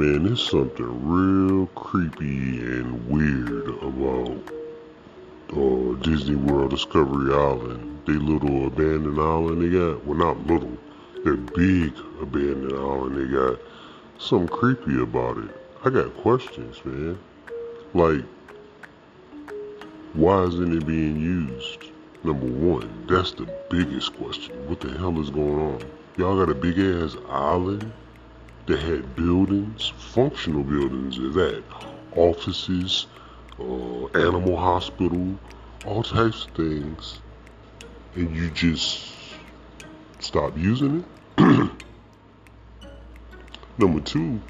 man, there's something real creepy and weird about uh, Disney World Discovery Island. They little abandoned island they got. Well, not little. They're big abandoned island they got. Something creepy about it. I got questions, man. Like, why isn't it being used? Number one, that's the biggest question. What the hell is going on? Y'all got a big ass island that had buildings, functional buildings at that, offices, uh, animal hospital, all types of things, and you just stop using it? Number two,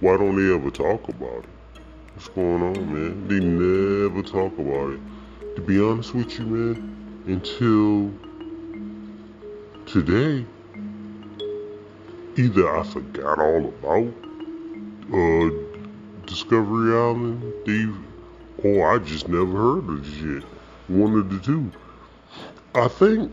why don't they ever talk about it? What's going on, man? They never talk about it. To be honest with you, man, until today, either I forgot all about uh, Discovery Island, they, or I just never heard of shit. One of the two. I think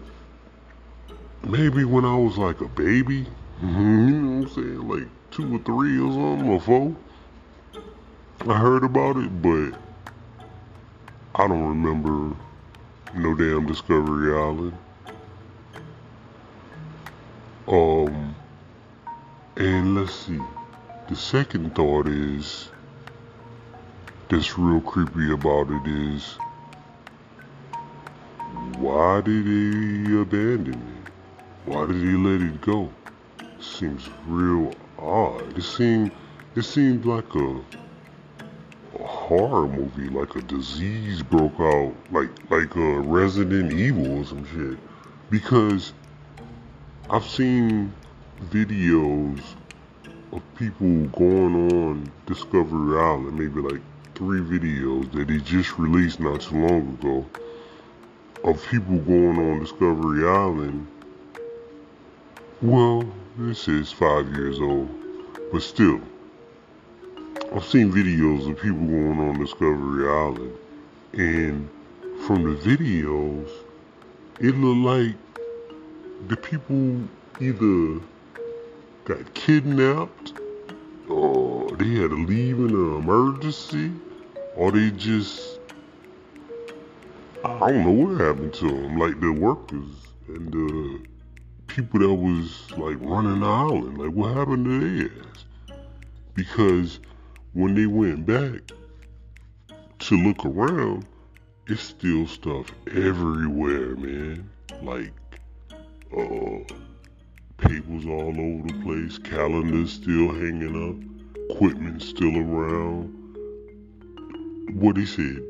maybe when I was like a baby, you know what I'm saying, like two or three or something, or four, I heard about it, but I don't remember no damn Discovery Island. Um, and let's see. The second thought is that's real creepy about it is why did he abandon it? Why did he let it go? Seems real odd. It seemed it seemed like a, a horror movie, like a disease broke out, like like a Resident Evil or some shit. Because I've seen videos of people going on Discovery Island, maybe like three videos that he just released not too long ago of people going on Discovery Island. Well, this is five years old, but still, I've seen videos of people going on Discovery Island, and from the videos, it looked like the people either got kidnapped, or they had to leave in an emergency, or they just I don't know what happened to them. Like the workers and the people that was like running the island. Like what happened to their ass? Because when they went back to look around, it's still stuff everywhere, man. Like uh papers all over the place, calendars still hanging up, equipment still around. What he said,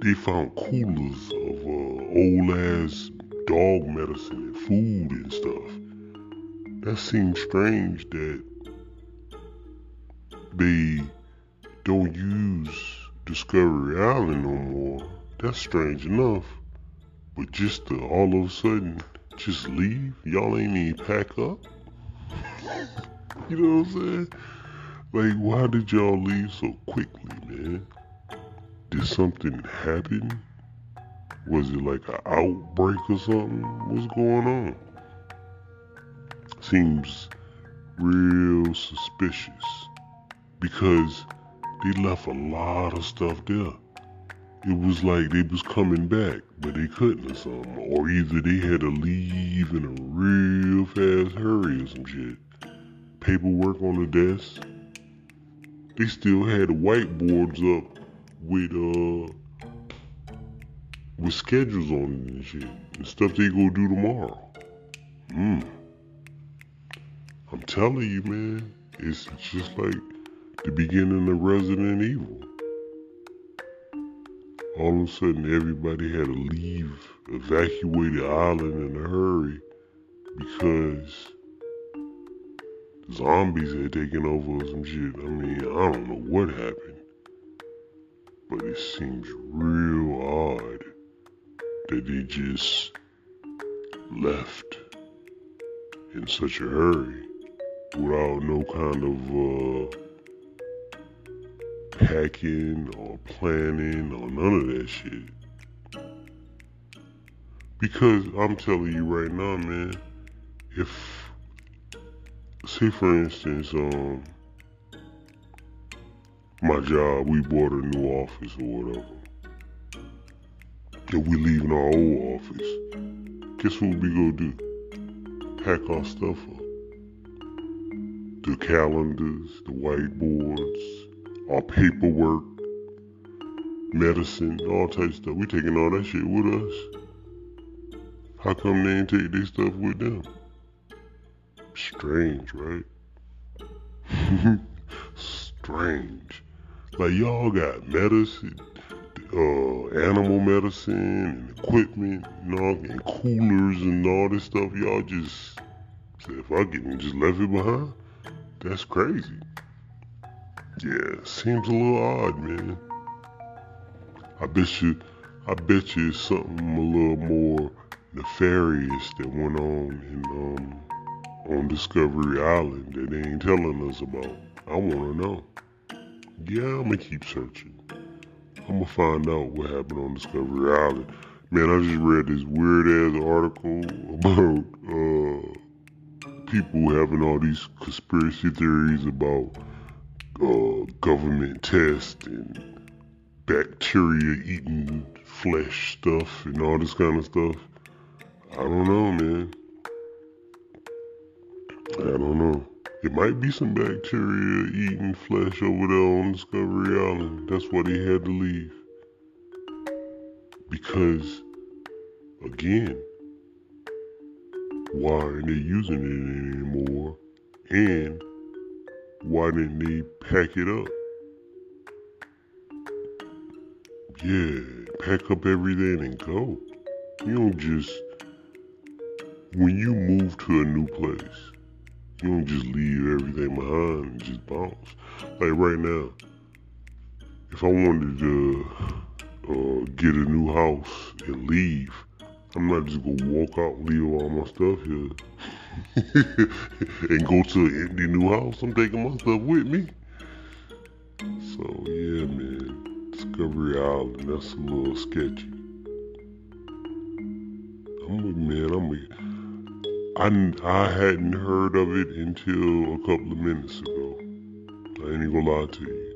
they found coolers of uh, old ass dog medicine and food and stuff. That seems strange that they don't use Discovery Island no more. That's strange enough. But just to all of a sudden just leave? Y'all ain't even pack up? you know what I'm saying? Like, why did y'all leave so quickly, man? Did something happen? Was it like an outbreak or something? What's going on? Seems real suspicious because they left a lot of stuff there. It was like they was coming back, but they couldn't or something. Or either they had to leave in a real fast hurry or some shit. Paperwork on the desk. They still had whiteboards up with uh with schedules on it and shit. And stuff they go do tomorrow. Hmm. I'm telling you, man, it's just like the beginning of Resident Evil. All of a sudden, everybody had to leave, evacuate the island in a hurry because zombies had taken over or some shit. I mean, I don't know what happened, but it seems real odd that they just left in such a hurry without no kind of uh, packing or planning or none of that shit. Because I'm telling you right now, man, if say for instance, um my job, we bought a new office or whatever. And we leaving our old office. Guess what we gonna do? Pack our stuff up. The calendars, the whiteboards, our paperwork, medicine, all types of stuff. We taking all that shit with us. How come they ain't take this stuff with them? Strange, right? Strange. Like y'all got medicine, uh, animal medicine and equipment and, all, and coolers and all this stuff. Y'all just said fuck it and just left it behind. That's crazy. Yeah, seems a little odd, man. I bet you, I bet you it's something a little more nefarious that went on in um on Discovery Island that they ain't telling us about. I wanna know. Yeah, I'm gonna keep searching. I'm gonna find out what happened on Discovery Island. Man, I just read this weird ass article about uh, people having all these conspiracy theories about uh, government tests and bacteria eating flesh stuff and all this kind of stuff. I don't know, man. I don't know. It might be some bacteria eating flesh over there on Discovery Island. That's why they had to leave. Because, again, why aren't they using it anymore? And why didn't they pack it up? Yeah, pack up everything and go. You don't just, when you move to a new place, you don't just leave everything behind and just bounce. Like right now, if I wanted to uh, get a new house and leave, I'm not just gonna walk out leave all my stuff here and go to an empty new house. I'm taking my stuff with me. So yeah, man, Discovery Island, that's a little sketchy. I'm a man. I'm a I, I hadn't heard of it until a couple of minutes ago. I ain't gonna lie to you.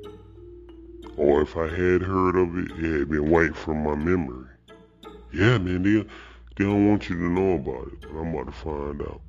Or if I had heard of it, it had been wiped from my memory. Yeah, man, they, they don't want you to know about it, but I'm about to find out.